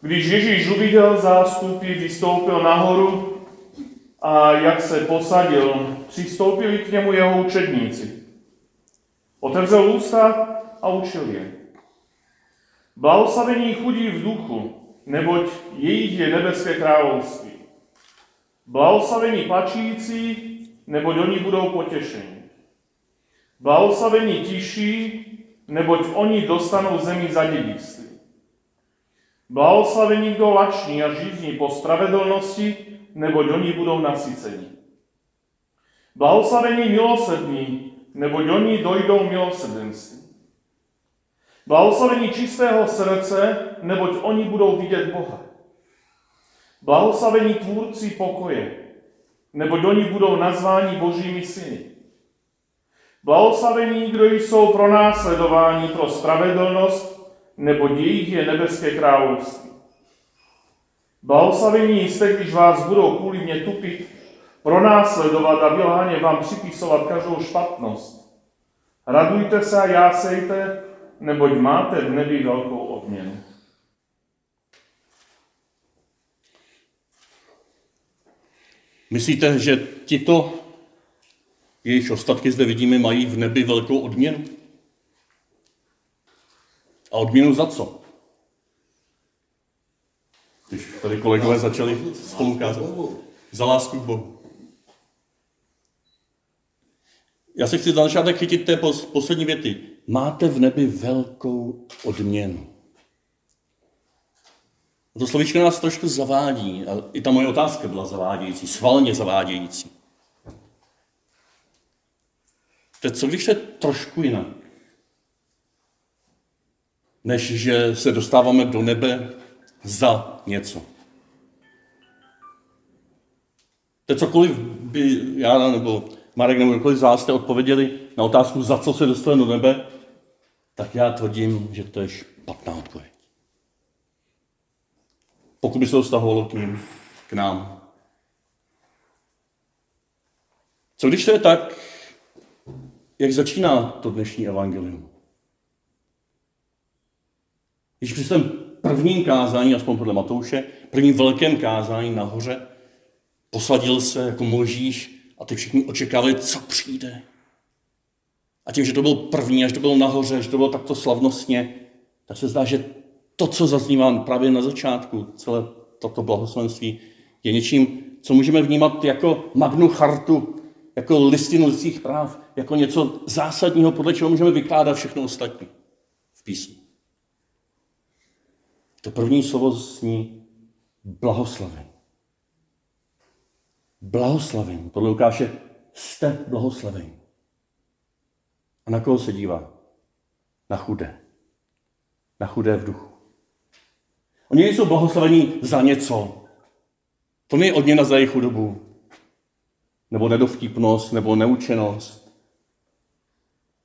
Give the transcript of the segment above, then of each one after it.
Když Ježíš uviděl zástupy, vystoupil nahoru a jak se posadil, přistoupili k němu jeho učedníci. Otevřel ústa a učil je. Blahoslavení chudí v duchu, neboť jejich je nebeské království. Blahoslavení plačící, neboť oni budou potěšeni. Blahoslavení tiší, neboť oni dostanou zemi za dědictví. Blahoslavení kdo lační a žízní po spravedlnosti, neboť oni budou nasyceni. Blahoslavení milosrdní, neboť oni dojdou milosrdenství. Blahoslavení čistého srdce, neboť oni budou vidět Boha. Blahoslavení tvůrci pokoje, neboť oni budou nazváni božími syny. Blahoslavení, kdo jsou pro následování pro spravedlnost, nebo jejich je nebeské království. Blahoslavení jste, když vás budou kvůli mě tupit, pronásledovat a vylháně vám připisovat každou špatnost. Radujte se a jásejte, neboť máte v nebi velkou odměnu. Myslíte, že tito, jejich ostatky zde vidíme, mají v nebi velkou odměnu? A odměnu za co? Když tady kolegové začali spolu. Za lásku k Bohu. Já se chci za začátek chytit té poslední věty. Máte v nebi velkou odměnu. To slovíčko nás trošku zavádí. A i ta moje otázka byla zavádějící, svalně zavádějící. Teď co když je trošku jinak? Než že se dostáváme do nebe za něco. Teď cokoliv by já nebo Marek nebo kdokoliv z vás jste odpověděli na otázku, za co se dostane do nebe, tak já tvrdím, že to je špatná odpověď. Pokud by se to vztahovalo k ním, k nám. Co když to je tak, jak začíná to dnešní evangelium? Když při svém prvním kázání, aspoň podle Matouše, prvním velkém kázání nahoře, posadil se jako Možíš a ty všichni očekávali, co přijde. A tím, že to byl první, až to bylo nahoře, že to bylo takto slavnostně, tak se zdá, že to, co zaznívá právě na začátku celé toto blahoslovenství, je něčím, co můžeme vnímat jako magnu chartu, jako listinu lidských práv, jako něco zásadního, podle čeho můžeme vykládat všechno ostatní v písmu. To první slovo zní blahoslaven. Blahoslaven. Podle Lukáše jste blahoslaven. A na koho se dívá? Na chudé. Na chudé v duchu. Oni nejsou blahoslavení za něco. To není odměna za jejich chudobu. Nebo nedovtipnost, nebo neučenost.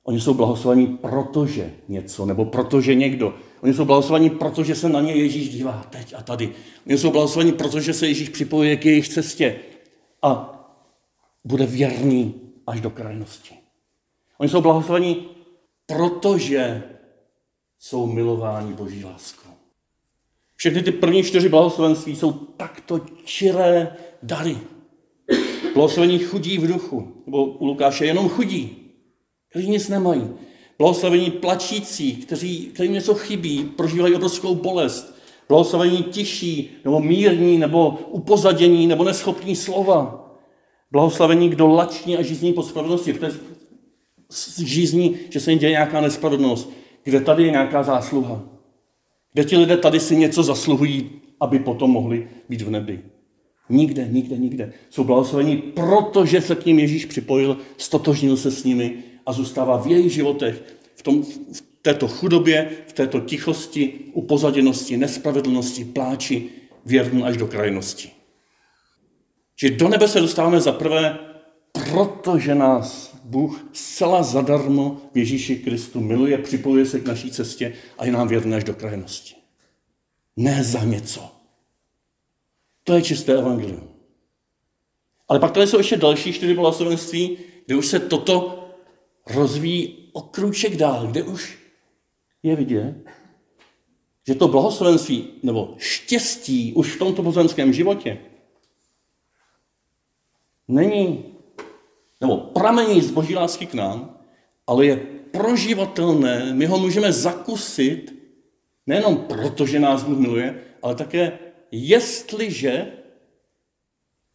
Oni jsou blahoslavení protože něco, nebo protože někdo. Oni jsou blahoslavení, protože se na ně Ježíš dívá teď a tady. Oni jsou blahoslavení, protože se Ježíš připojuje k jejich cestě a bude věrný až do krajnosti. Oni jsou blahoslavení, protože jsou milováni Boží láskou. Všechny ty první čtyři blahoslovenství jsou takto čiré dary. Blahoslavení chudí v duchu, nebo u Lukáše jenom chudí, kteří nic nemají. Blahoslavení plačící, kteří, kterým něco chybí, prožívají obrovskou bolest. Blahoslavení tiší, nebo mírní, nebo upozadění, nebo neschopní slova. Blahoslavení, kdo lační a žízní po spravedlnosti. Je žízní, že se jim děje nějaká nespravedlnost. Kde tady je nějaká zásluha. Kde ti lidé tady si něco zasluhují, aby potom mohli být v nebi. Nikde, nikde, nikde. Jsou blahoslavení, protože se k ním Ježíš připojil, stotožnil se s nimi a zůstává v jejich životech, v, tom, v této chudobě, v této tichosti, upozaděnosti, nespravedlnosti, pláči, věrný až do krajnosti. Že do nebe se dostáváme za prvé, protože nás Bůh zcela zadarmo v Ježíši Kristu miluje, připojuje se k naší cestě a je nám věrný až do krajnosti. Ne za něco. To je čisté evangelium. Ale pak tady jsou ještě další čtyři blahoslavenství, kde už se toto rozvíjí o krůček dál, kde už je vidět, že to blahoslovenství nebo štěstí už v tomto pozemském životě není, nebo pramení z boží lásky k nám, ale je proživatelné, my ho můžeme zakusit nejenom proto, že nás Bůh miluje, ale také jestliže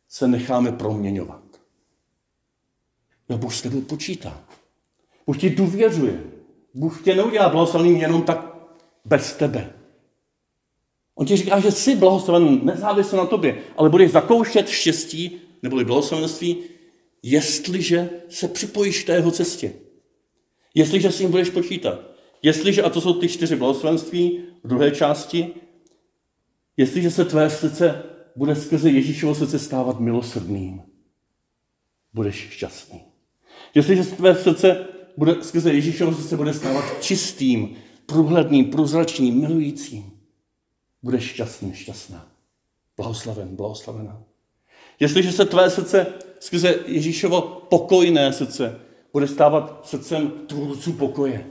se necháme proměňovat. No Bůh s tebou počítá. Bůh ti důvěřuje. Bůh tě neudělá blahoslavným jenom tak bez tebe. On ti říká, že jsi blahoslaven nezávisle na tobě, ale budeš zakoušet štěstí neboli blahoslavenství, jestliže se připojíš k té jeho cestě. Jestliže s ním budeš počítat. Jestliže, a to jsou ty čtyři blahoslovenství v druhé části, jestliže se tvé srdce bude skrze Ježíšovo srdce stávat milosrdným, budeš šťastný. Jestliže se tvé srdce bude, skrze Ježíšovo srdce bude stávat čistým, průhledným, průzračným, milujícím, budeš šťastný, šťastná. Blahoslaven, blahoslavená. Jestliže se tvé srdce skrze Ježíšovo pokojné srdce bude stávat srdcem tvůrců pokoje,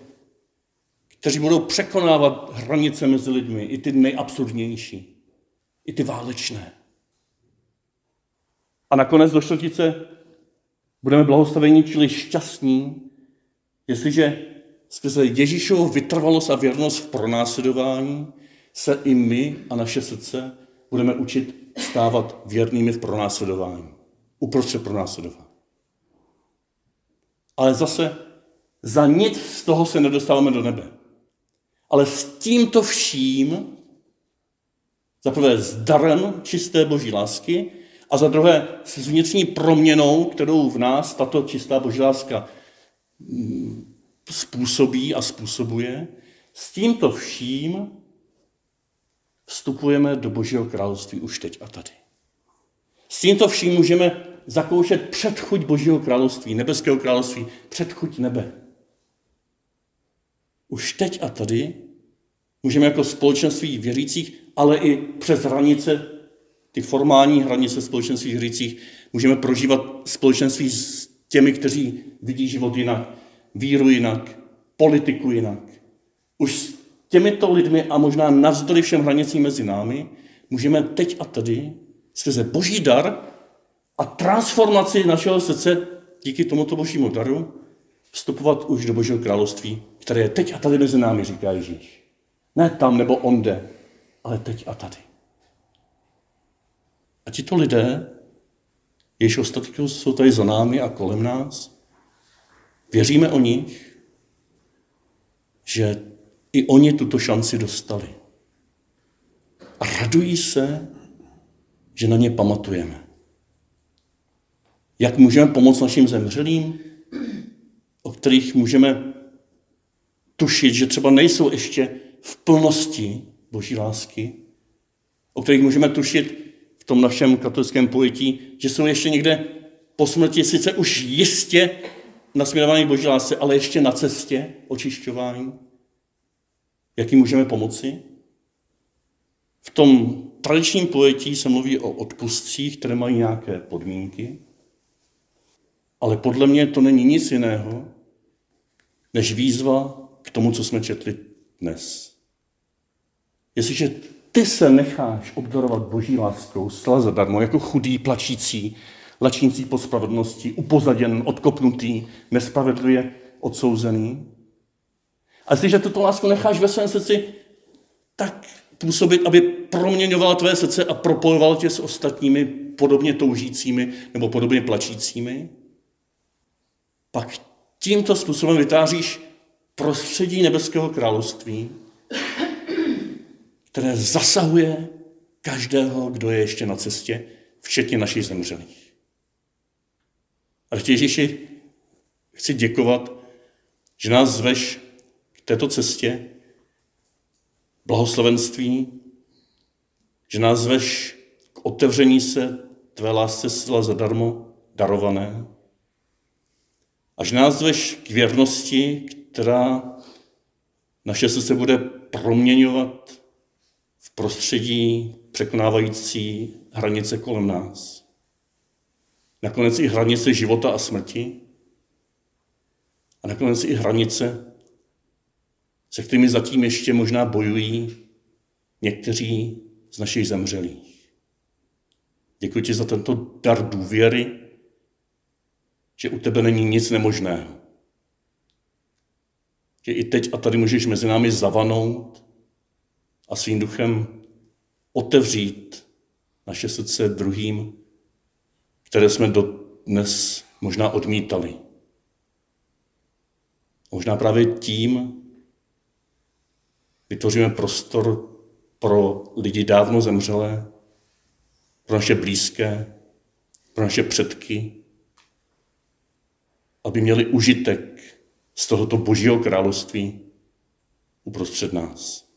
kteří budou překonávat hranice mezi lidmi, i ty nejabsurdnější, i ty válečné. A nakonec do budeme blahostavení, čili šťastní, jestliže skrze Ježíšovu vytrvalost a věrnost v pronásledování se i my a naše srdce budeme učit stávat věrnými v pronásledování. Uprostřed pronásledování. Ale zase za nic z toho se nedostáváme do nebe. Ale s tímto vším, za prvé s darem čisté boží lásky a za druhé s vnitřní proměnou, kterou v nás tato čistá boží láska způsobí a způsobuje, s tímto vším vstupujeme do Božího království už teď a tady. S tímto vším můžeme zakoušet předchuť Božího království, nebeského království, předchuť nebe. Už teď a tady můžeme jako společenství věřících, ale i přes hranice, ty formální hranice společenství věřících, můžeme prožívat společenství s těmi, kteří vidí život jinak, víru jinak, politiku jinak. Už těmito lidmi a možná navzdory všem hranicím mezi námi, můžeme teď a tady skrze boží dar a transformaci našeho srdce díky tomuto božímu daru vstupovat už do božího království, které je teď a tady mezi námi, říká Ježíš. Ne tam nebo onde, ale teď a tady. A tito lidé, jejichž ostatky jsou tady za námi a kolem nás, věříme o nich, že i oni tuto šanci dostali. A radují se, že na ně pamatujeme. Jak můžeme pomoct našim zemřelým, o kterých můžeme tušit, že třeba nejsou ještě v plnosti Boží lásky, o kterých můžeme tušit v tom našem katolickém pojetí, že jsou ještě někde po smrti sice už jistě nasměrovaní Boží lásce, ale ještě na cestě očišťování. Jak jim můžeme pomoci? V tom tradičním pojetí se mluví o odpustcích, které mají nějaké podmínky, ale podle mě to není nic jiného, než výzva k tomu, co jsme četli dnes. Jestliže ty se necháš obdarovat boží láskou zadarmo, jako chudý, plačící, lačící po spravedlnosti, upozaděn, odkopnutý, nespravedlivě odsouzený, a jestliže tuto lásku necháš ve svém srdci tak působit, aby proměňovala tvé srdce a propojoval tě s ostatními podobně toužícími nebo podobně plačícími, pak tímto způsobem vytváříš prostředí nebeského království, které zasahuje každého, kdo je ještě na cestě, včetně našich zemřelých. A Ježíši, chci děkovat, že nás zveš této cestě blahoslavenství, že nás zveš k otevření se tvé lásce zcela zadarmo darované a že nás zveš k věrnosti, která naše srdce bude proměňovat v prostředí překonávající hranice kolem nás. Nakonec i hranice života a smrti a nakonec i hranice se kterými zatím ještě možná bojují někteří z našich zemřelých. Děkuji ti za tento dar důvěry, že u tebe není nic nemožného. Že i teď a tady můžeš mezi námi zavanout a svým duchem otevřít naše srdce druhým, které jsme dnes možná odmítali. Možná právě tím vytvoříme prostor pro lidi dávno zemřelé, pro naše blízké, pro naše předky, aby měli užitek z tohoto božího království uprostřed nás.